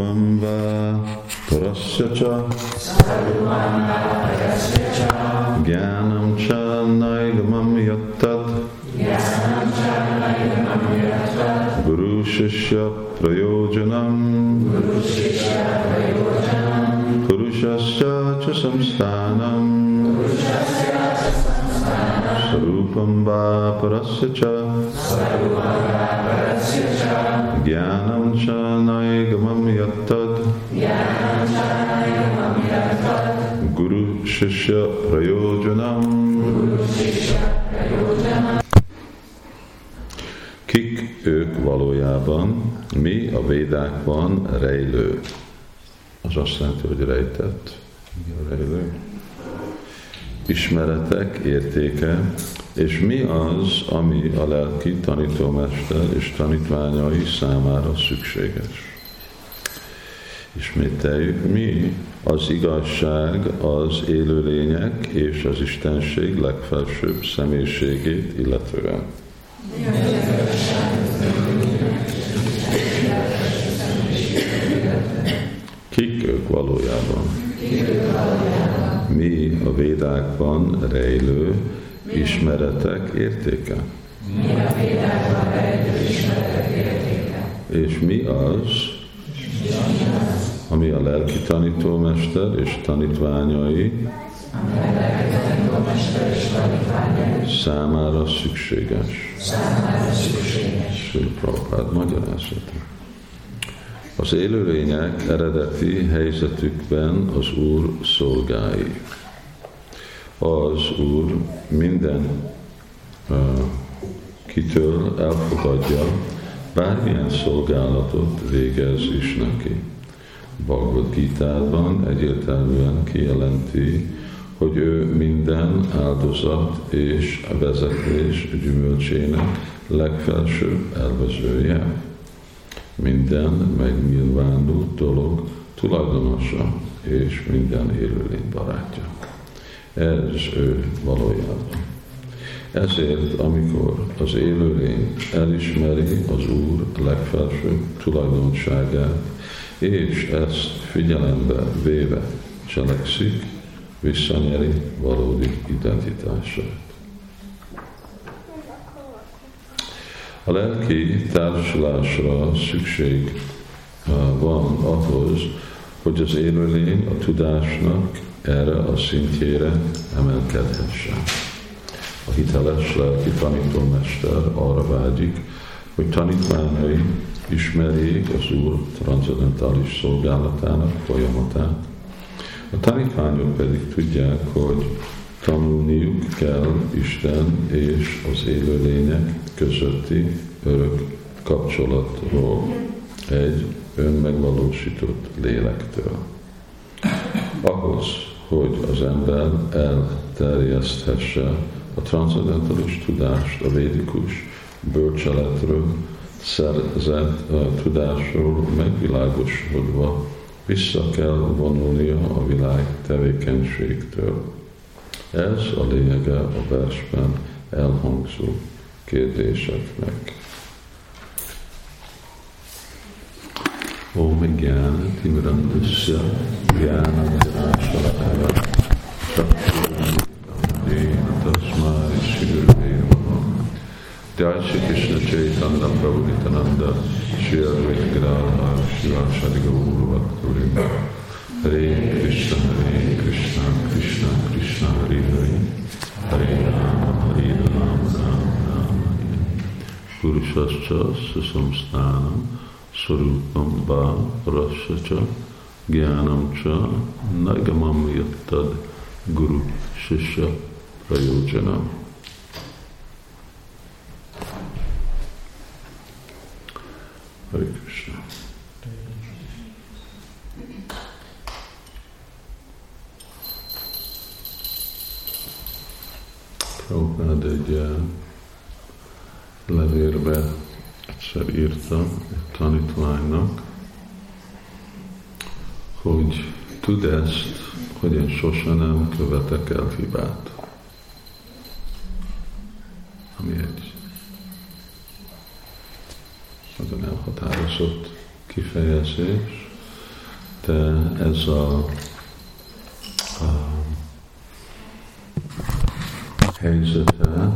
Sarupam va parasya cha. Jnanam cha naigamam yattat. Guru Shishya Prayojanam. Purushasya cha samsthanam Sarupam va parasya cha. Jnanam cha naigamam yattat Guru Shishya Prayojanam Kik ők valójában, mi a védákban rejlő. Az azt jelenti, hogy rejtett, rejlő. Ismeretek értéke, és mi az, ami a lelki tanítómester és tanítványai számára szükséges. Ismételjük, mi az igazság az élőlények és az Istenség legfelsőbb személyiségét illetően. Kik ők valójában? Mi a védákban rejlő ismeretek értéke? És mi az, ami a lelki tanítómester és tanítványai számára szükséges. Sri Prabhupád magyarázata. Az élőlények eredeti helyzetükben az Úr szolgái. Az Úr minden uh, kitől elfogadja, bármilyen szolgálatot végez is neki. Bhagavad Gita-ban egyértelműen kijelenti, hogy ő minden áldozat és vezetés gyümölcsének legfelsőbb elvezője. Minden megnyilvánult dolog tulajdonosa és minden élőlény barátja. Ez ő valójában. Ezért, amikor az élőlény elismeri az Úr legfelsőbb tulajdonságát, és ezt figyelembe véve cselekszik, visszanyeri valódi identitását. A lelki társulásra szükség uh, van ahhoz, hogy az élőlény a tudásnak erre a szintjére emelkedhessen. A hiteles lelki tanítómester arra vágyik, hogy tanítványai ismerjék az Úr transzendentális szolgálatának folyamatát, a tanítványok pedig tudják, hogy tanulniuk kell Isten és az élőlények közötti örök kapcsolatról egy önmegvalósított lélektől. Ahhoz, hogy az ember elterjeszthesse a transzendentális tudást, a védikus bölcseletről, szerzett tudásról megvilágosodva vissza kell vonulnia a világ tevékenységtől. Ez a lényege a versben elhangzó kérdéseknek. Om Gyán Timirandusya Gyánam Janásalatára Jai Shri Krishna Chaitanya Prabhu Nityananda Shri Advaita Gadadhar Shri Vashadi Gauru Bhakturim Hare Krishna Hare Krishna Krishna Krishna Hare Hare Hare Rama Hare Rama Rama Rama. Purushascha Sasamsthanam Swarupam Va Rashacha Jnanam Cha Nagamam Yattad Guru Shishya Prayojanam Hare Krishna. Prabhupád egy uh, levélbe egyszer írta egy tanítványnak, hogy tud ezt, hogy én sose nem követek el hibát. Ami egy nagyon elhatározott kifejezés, De ez a, a helyzete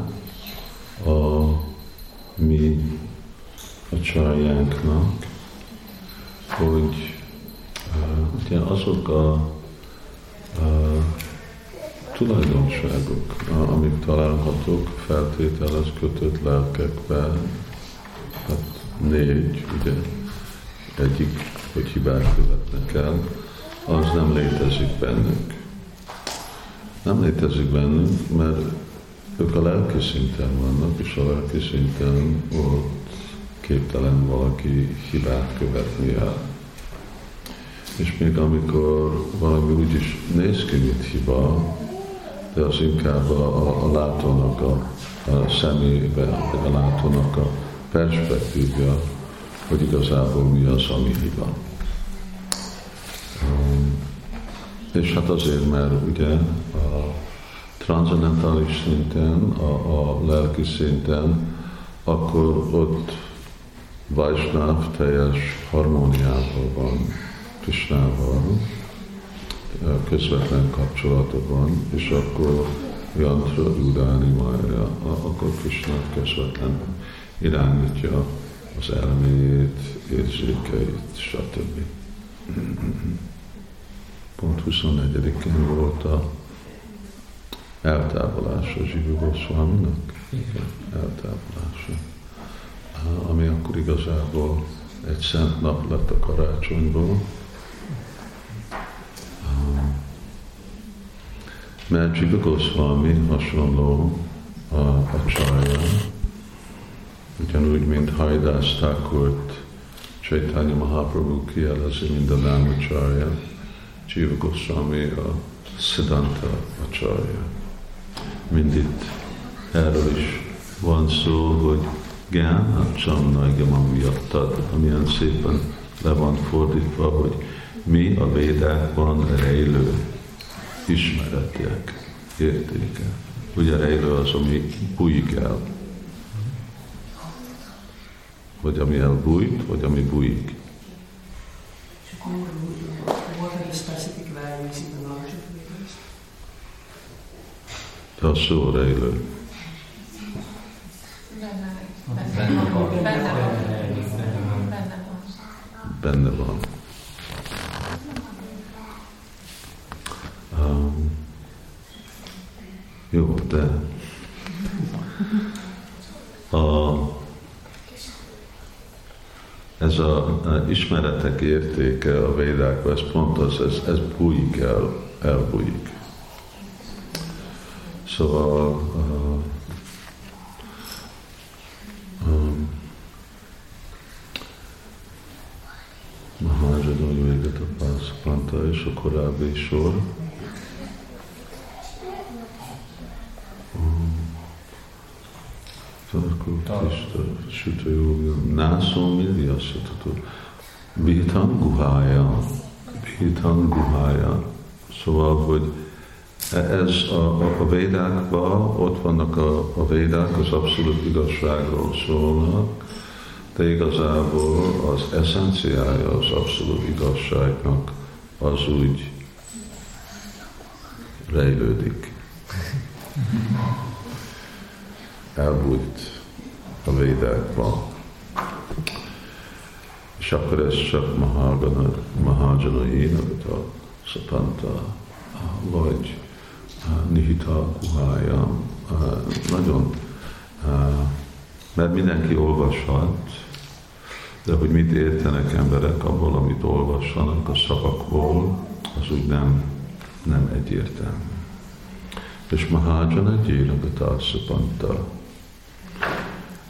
a mi a csajjánknak, hogy uh, ugye azok a, a tulajdonságok, amik feltételez kötött lelkekben, hát négy, ugye, egyik, hogy hibát követnek el, az nem létezik bennünk. Nem létezik bennünk, mert ők a lelki szinten vannak, és a lelki szinten ott képtelen valaki hibát követni el. És még amikor valami úgy is néz ki, mint hiba, de az inkább a, a, a látónak a, a szemébe, vagy a látónak a perspektívja, hogy igazából mi az, ami hiba. Um, és hát azért, mert ugye a transzendentális szinten, a, a lelki szinten, akkor ott Vajsnáv teljes harmóniával van Krisnával, közvetlen kapcsolatban, és akkor Yantra Udáni Maja, akkor Krishna közvetlen irányítja az elméjét, érzékeit, stb. Pont 24-én volt a eltávolása Zsivu Goswaminak. Igen, eltávolása. Ami akkor igazából egy szent nap lett a karácsonyból. Mert Jiva Goswami hasonló a, a csalja, ugyanúgy, mint Hajdász Thakurt Chaitanya Mahaprabhu kielezi, mint a Dhamacharya, Jiva Goswami a Siddhanta Acharya. Mind itt erről is van szó, hogy Gán, Csamnaigamam miattad, amilyen szépen le van fordítva, hogy mi a védákban rejlő ismeretek, értéke. Ugye rejlő az, ami bújik el. Vagy ami elbújt, vagy ami bújik. De a szó rejlő. Benne van. Benne van. Um, jó, de a, ez a, a ismeretek értéke a védákban, ez pont az, ez, ez bújik el, elbújik. Szóval uh, mondta is a korábbi sor. Tarkótista, Sütajóga, Nászó Milliasatatu, Bhitan Guhája, Bhitan Guhája. Szóval, hogy ez a, a, a védákban, ott vannak a, a védák, az abszolút igazságról szólnak, de igazából az eszenciája az abszolút igazságnak az úgy rejlődik. Elbújt a védákban. És akkor ez csak Mahajana a Szapanta, vagy Nihita Kuhája. Nagyon, mert mindenki olvashat, de hogy mit értenek emberek abból, amit olvassanak a szavakból, az úgy nem, nem egyértelmű. És Mahajan egy életet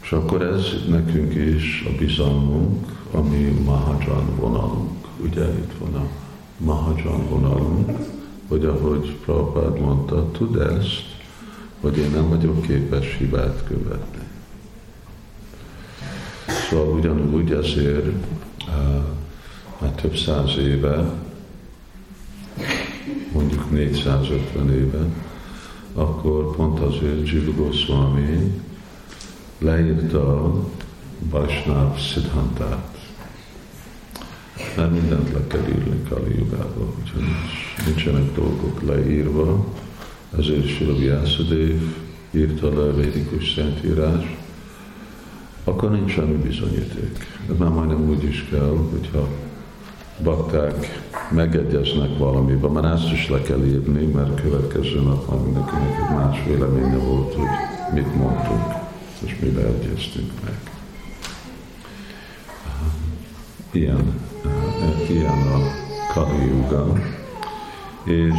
És akkor ez nekünk is a bizalmunk, ami Mahajan vonalunk. Ugye itt van a Mahajan vonalunk, hogy ahogy Prabhupád mondta, tud ezt, hogy én nem vagyok képes hibát követni. Szóval ugyanúgy ezért már több száz éve, mondjuk 450 éve, akkor pont azért Jiva Goswami leírta Vaisnav Siddhantát. mert mindent le kell írni Kali Jugába, úgyhogy nincsenek dolgok leírva, ezért Sila Vyászadév írta le a védikus szentírás, akkor nincs semmi bizonyíték. Ez már majdnem úgy is kell, hogyha bakták megegyeznek valamiben, már ezt is le kell írni, mert következő nap már mindenkinek egy más véleménye volt, hogy mit mondtunk, és mibe egyeztünk meg. Ilyen, ilyen a Kali Yuga, és,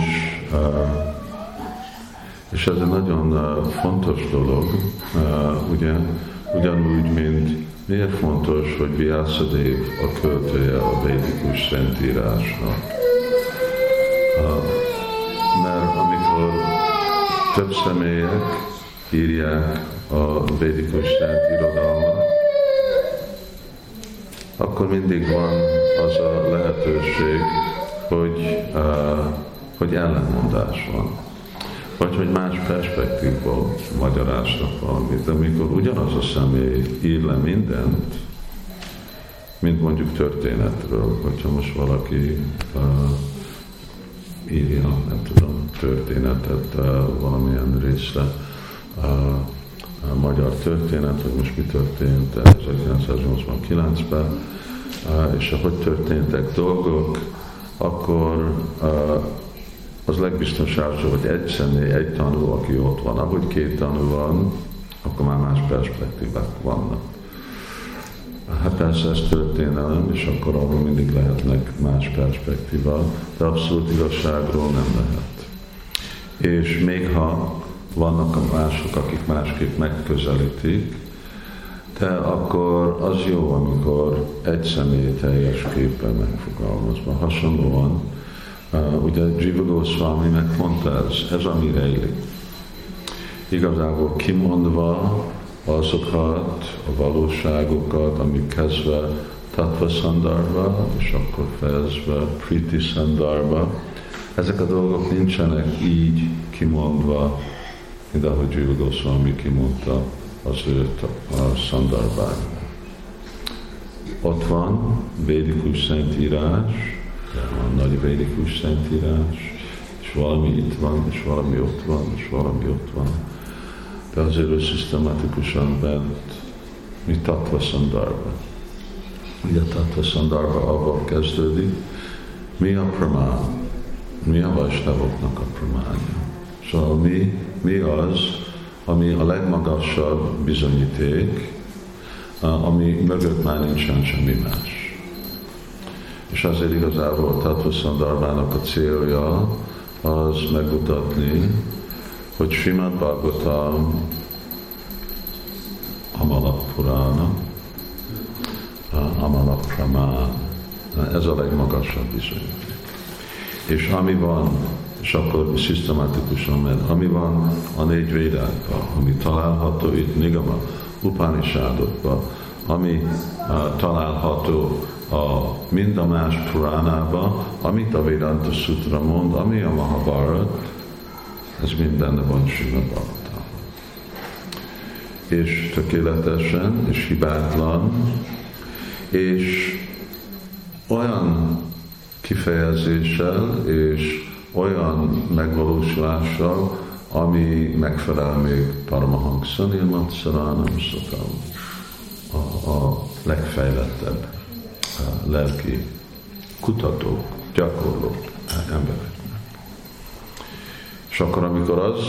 és ez egy nagyon fontos dolog, ugye, ugyanúgy, mint Miért fontos, hogy Vyászadév a költője a védikus szentírásnak? Mert amikor több személyek írják a védikus szent irodalmat, akkor mindig van az a lehetőség, hogy, uh, hogy ellenmondás van vagy hogy más perspektívból magyaráznak valamit. De amikor ugyanaz a személy ír le mindent, mint mondjuk történetről, hogyha most valaki uh, írja, nem tudom, történetet uh, valamilyen részre, uh, a magyar történet, hogy most mi történt 1989-ben, uh, és ahogy történtek dolgok, akkor az legbiztonságosabb, hogy egy személy, egy tanú, aki ott van. Ahogy két tanú van, akkor már más perspektívák vannak. Hát persze ez történelem, és akkor arról mindig lehetnek más perspektíva, de abszolút igazságról nem lehet. És még ha vannak a mások, akik másképp megközelítik, de akkor az jó, amikor egy személy teljes képen megfogalmazva. Hasonlóan Uh, ugye Jiva Goswami megmondta ez, ez ami rejlik. Igazából kimondva azokat a valóságokat, amik kezdve Tattva Sandarba, és akkor fejezve Priti Sandarba, ezek a dolgok nincsenek így kimondva, mint ahogy Jiva Goswami kimondta az ő a Sandarbában. Ott van védikus szentírás, van nagy védikus szentírás, és valami itt van, és valami ott van, és valami ott van. De azért ő szisztematikusan bent, mi Tattva Sandarba. Ugye Tattva Sandarba abban kezdődik, mi a pramán, mi a vajsnavoknak a pramánya. Szóval mi, mi az, ami a legmagasabb bizonyíték, ami mögött már nincsen semmi más. És azért igazából a Tattva a célja az megmutatni, hogy Simad Bhagavatam, Amala Purana, Amala Pramán, ez a legmagasabb bizonyíték. És ami van, és akkor szisztematikusan mert ami van a négy védákban, ami található itt Nigama, Upanishadokban, ami uh, található a, mind a más Puránába, amit a Vedanta Sutra mond, ami a Mahabharat, ez minden van Srimad És tökéletesen, és hibátlan, és olyan kifejezéssel, és olyan megvalósulással, ami megfelel még Paramahansa Nilmat Saranam a, a legfejlettebb lelki kutatók, gyakorlók, embereknek. És akkor, amikor az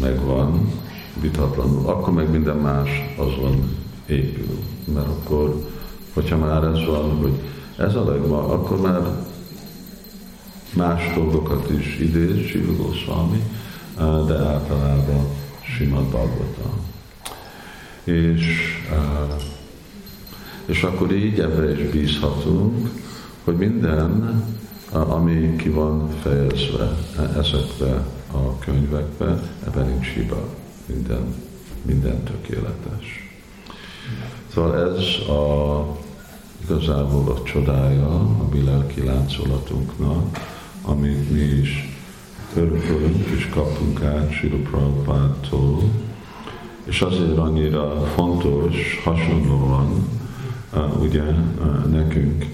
megvan, vitatlanul, akkor meg minden más azon épül. Mert akkor, hogyha már ez van, hogy ez a legvan, akkor már más dolgokat is idéz Siva Goswami, de általában Simad Bhagavatam. És és akkor így ebbe is bízhatunk, hogy minden, ami ki van fejezve ezekbe a könyvekbe, ebben nincs hiba, minden, minden tökéletes. Szóval ez a, igazából a csodája a mi lelki láncolatunknak, amit mi is örökölünk és kapunk át Sri Prabhupádtól, és azért annyira fontos, hasonlóan, ugye nekünk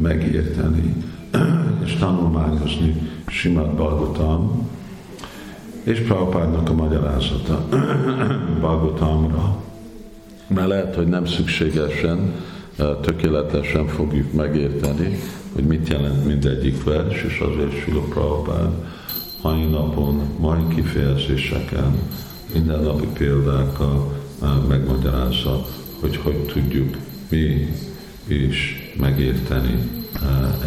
megérteni és tanulmányozni Simad Bhagavatam, és Prabhupádnak a magyarázata Bhagavatamra. Mert lehet, hogy nem szükségesen, tökéletesen fogjuk megérteni, hogy mit jelent mindegyik vers, és azért Sula Prabhupád mai napon, mai kifejezéseken, mindennapi példákkal megmagyarázza, hogy hogy tudjuk mi is megérteni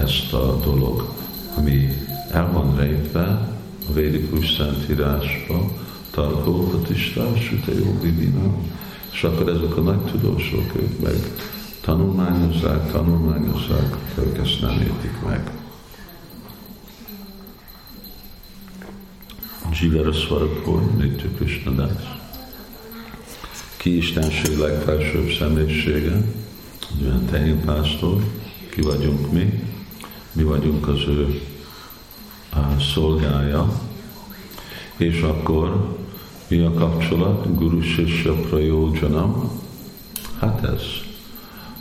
ezt a dolog, ami el van rejtve a védikus szentírásba, Tarkókat is társult a Vivina, és akkor ezek a nagy tudósok, ők meg tanulmányozzák, tanulmányozzák, ők ezt nem értik meg. Jivara Svarapur, Nitya Krishna Das. Ki Istenség legfelsőbb személyisége, olyan tehénpásztor, ki vagyunk mi, mi vagyunk az ő a szolgája, és akkor mi a kapcsolat? Guru Sisya Prayojanam? Hát ez,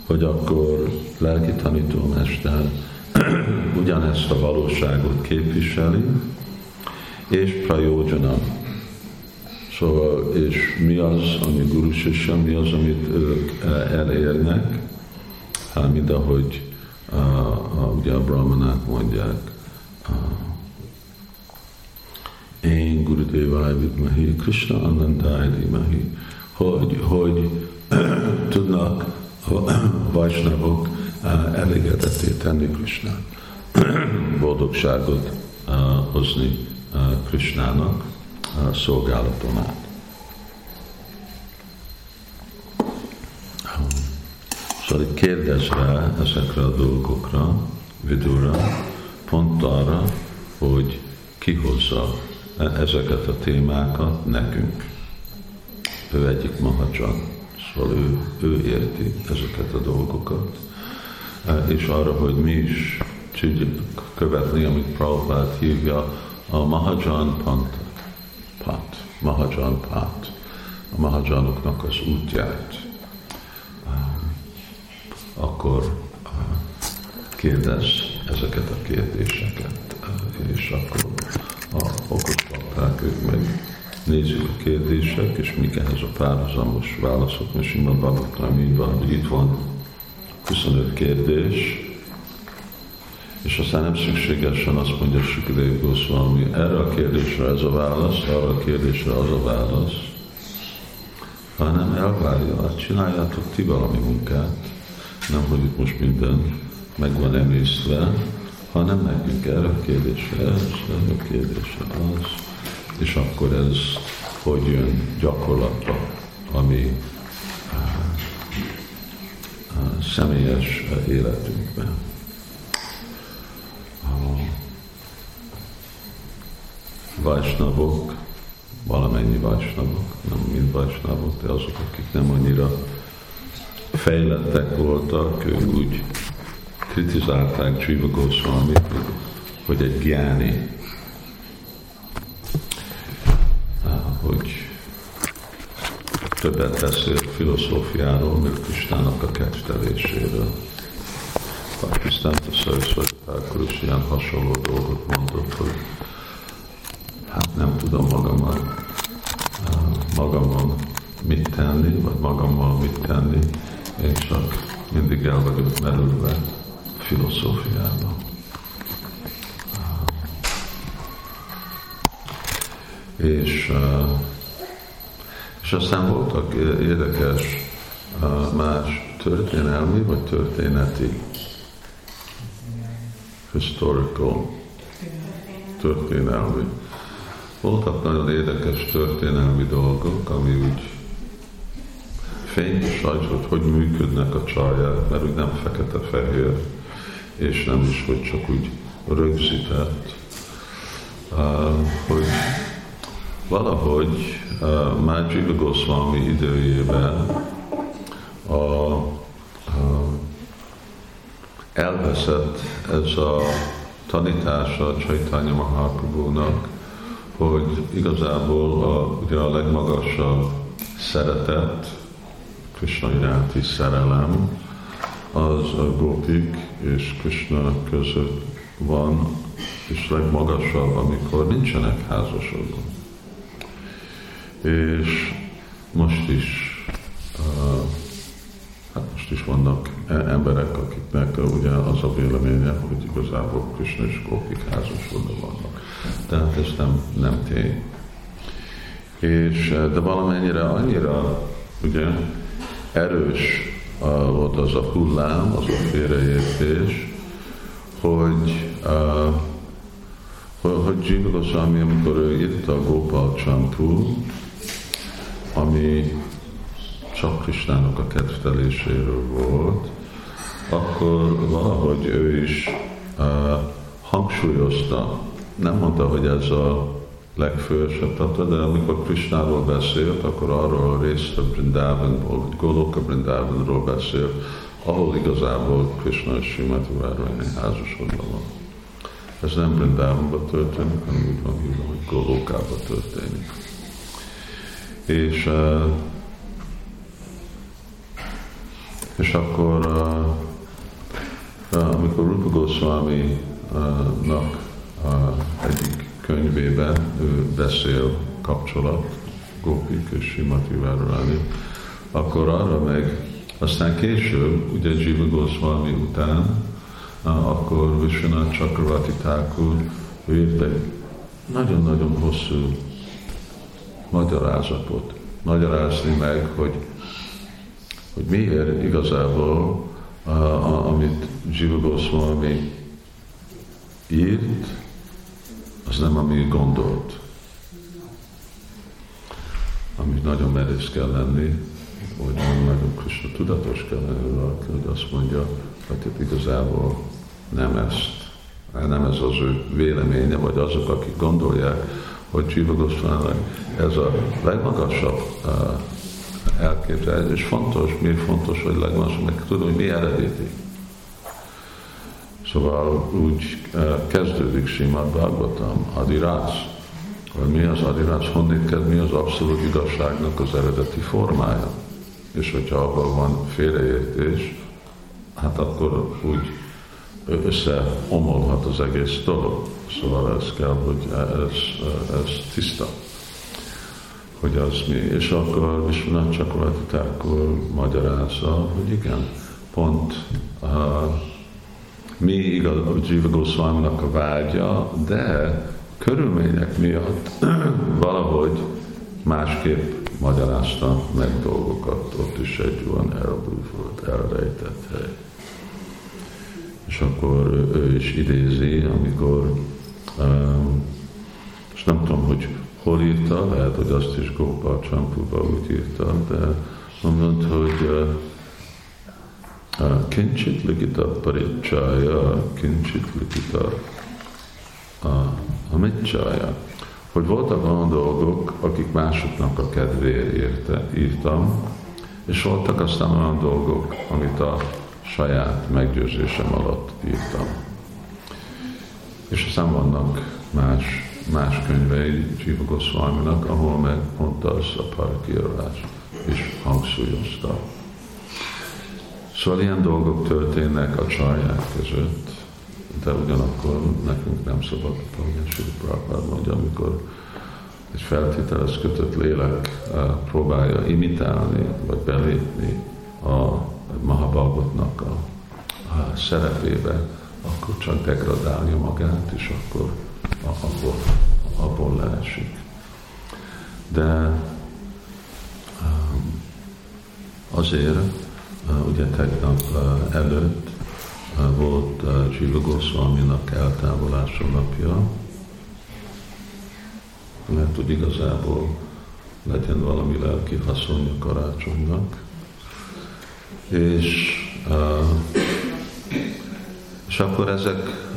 hogy akkor lelki tanítómester ugyanezt a valóságot képviseli, és prayojanam. Szóval, és mi az, ami Guru mi az, amit ők elérnek, hát mind ahogy a, a, ugye a brahmanák mondják, a, én Guru Devai Vidmahi, Krishna Anandai Dimahi, hogy, hogy tudnak vajsnavok elégedetté tenni Krishnát, boldogságot hozni Krishnának szolgálaton át. Szóval itt kérdez rá ezekre a dolgokra, vidura, pont arra, hogy kihozza ezeket a témákat nekünk. Ő egyik mahajan, szóval ő, ő érti ezeket a dolgokat, és arra, hogy mi is tudjuk követni, amit Prabhupád hívja, a Mahajan Pant, Pat, Mahajan Pat, a Mahajanoknak az útját. Akkor kérdez ezeket a kérdéseket, és akkor a okos papák, ők meg nézzük a kérdések, és mik ehhez a párhuzamos válaszok, mert Sima Babaknál így van, hogy itt van. 25 kérdés, és aztán nem szükségesen azt mondja Sukadev Goswami, erre a kérdésre ez a válasz, arra a kérdésre az a válasz, hanem elvárja, hát csináljátok ti valami munkát, nem, hogy itt most minden meg van emésztve, hanem nekünk erre a kérdésre ez, a kérdésre az, és akkor ez hogy jön gyakorlatba, ami uh, uh, személyes életünkben. A vajsnavok, valamennyi vajsnavok, nem mind vajsnavok, de azok, akik nem annyira fejlettek voltak, ők úgy kritizálták Jiva goswami hogy egy gyáni, hogy többet beszélt filozófiáról, mint Kistának a ketteléséről. Pakisztánt a Szarasvati akkor is ilyen hasonló dolgot mondott, hogy hát nem tudom magammal, magamon mit tenni, vagy magammal mit tenni, én csak mindig el vagyok merülve filozófiába. És, és aztán voltak érdekes más történelmi vagy történeti historical történelmi. Voltak nagyon érdekes történelmi dolgok, ami úgy fényes rajta, hogy hogy működnek a csaják, mert úgy nem fekete-fehér, és nem is, hogy csak úgy rögzített, uh, hogy valahogy uh, Mácsiga Goswami időjében a, uh, elveszett ez a tanítása a Csaitanya Mahaprabhu-nak, hogy igazából a, ugye a legmagasabb szeretet, Krishna iránti szerelem, az a gópik és Krishna között van, és legmagasabb, amikor nincsenek házasodva. És most is, hát most is vannak e- emberek, akiknek ugye az a véleménye, hogy igazából Krishna és gópik házasodva vannak. Tehát ez nem, nem tény. És, de valamennyire annyira ugye erős volt az a hullám, az a félreértés, hogy, uh, hogy Jiva Goswami, amikor ő írta a Gopal Csampú, ami csak Krisnának a kedvteléséről volt, akkor valahogy ő is uh, hangsúlyozta, nem mondta, hogy ez a legfősebb tata, de amikor Krishnáról beszélt, akkor arról a részt a Brindavanból, vagy Goloka Brindavanról beszélt, ahol igazából Krishna és Srimati Várványi házasodva van. Ez nem Brindavanban történik, hanem úgy van hogy Golokában történik. És, és akkor amikor Rupa Goswami-nak egyik könyvében ő beszél kapcsolat, Gópik és Simati Várolani, akkor arra meg aztán később, ugye Jiva Goswami után, akkor Vishwanath Chakravarti Thakur ő írt egy nagyon-nagyon hosszú magyarázatot, magyarázni meg, hogy, hogy miért igazából, amit Jiva Goswami írt, az nem ami gondolt. Ami nagyon merész kell lenni, hogy nagyon Krishna tudatos kell lenni hogy azt mondja, hogy itt igazából nem ezt, nem ez az ő véleménye, vagy azok, akik gondolják, hogy Csiva ez a legmagasabb elképzelés, és fontos, mi fontos, hogy legmagasabb, meg tudom, hogy mi eredeti. Szóval úgy kezdődik Simad Bhagavatam, Adirász. Vagy mi az Adirász, honnét kezd, mi az abszolút igazságnak az eredeti formája. És hogyha abban van félreértés, hát akkor úgy összeomolhat az egész dolog. Szóval ez kell, hogy ez, ez tiszta. Hogy az mi. És akkor Visvanath Csakorlati akkor magyarázza, hogy igen, pont uh, mi igaz a Jiva goswami a vágya, de körülmények miatt valahogy másképp magyarázta meg dolgokat, ott is egy olyan elbújt volt, elrejtett hely. És akkor ő is idézi, amikor, um, és nem tudom, hogy hol írta, lehet, hogy azt is Gópa Csampúba úgy írta, de mondott, hogy uh, Kincsit likita paricsája, kincsit likita amicsája. Hogy voltak olyan dolgok, akik másoknak a kedvéért írtam, és voltak aztán olyan dolgok, amit a saját meggyőzésem alatt írtam. És aztán vannak más, más könyvei Csiva Goszvalminak, ahol meg pont az a parkírolás is hangsúlyozta. Szóval ilyen dolgok történnek a csarják között, de ugyanakkor nekünk nem szabad, ahogy Sri Prabhupád mondja, amikor egy feltételez kötött lélek eh, próbálja imitálni, vagy belépni a Mahabagotnak a, a szerepébe, akkor csak degradálja magát, és akkor abból, abból leesik. De eh, azért ugye tegnap előtt volt Zsiva Goswami-nak eltávolása napja, mert hogy igazából legyen valami lelki haszonja karácsonynak. És, és akkor ezek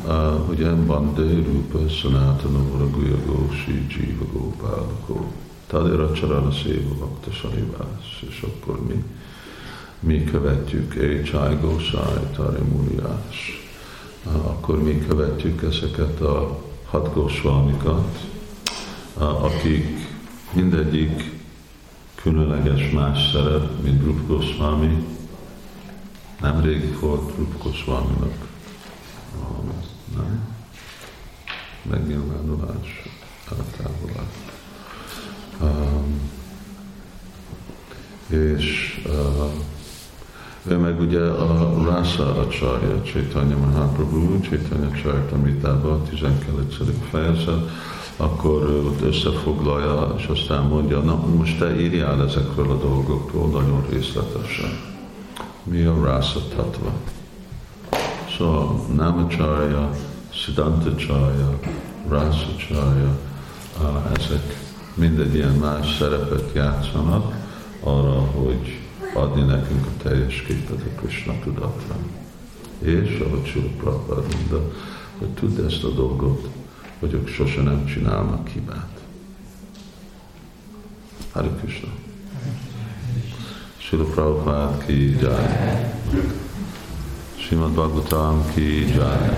ugye Bandé, Rupa, Sanatana, Vraguya Gósi, Jiva Gópálakó, Tadira Csarana Széva Vakta Sarivás, és akkor mi mi követjük Écsai Gósáj Tarimuriás, akkor mi követjük ezeket a hat gósvalmikat, akik mindegyik különleges más szerep, mint Rup Goswami, Nemrég volt Rupa Goswaminak nem? megnyilvánulás eltávolás. Um, és uh, ő meg ugye a Rasa Acharya, Chaitanya Mahaprabhu, Chaitanya Charitamritában, 19. fejezet, akkor ott összefoglalja, és aztán mondja, na most te írjál ezekről a dolgokról nagyon részletesen. Mi a Rasa Tatva? Szóval Namacharya, Siddhantacharya, Rasacharya, ezek mindegy ilyen más szerepet játszanak arra, hogy adni nekünk a teljes képet a Krishna tudatra. És ahogy Sula Prabhupád mondta, hogy tudd ezt a dolgot, hogy ők sose nem csinálnak hibát. Hare Krishna. Sula Prabhupád ki jai. Srimad Bhagavatam ki jai.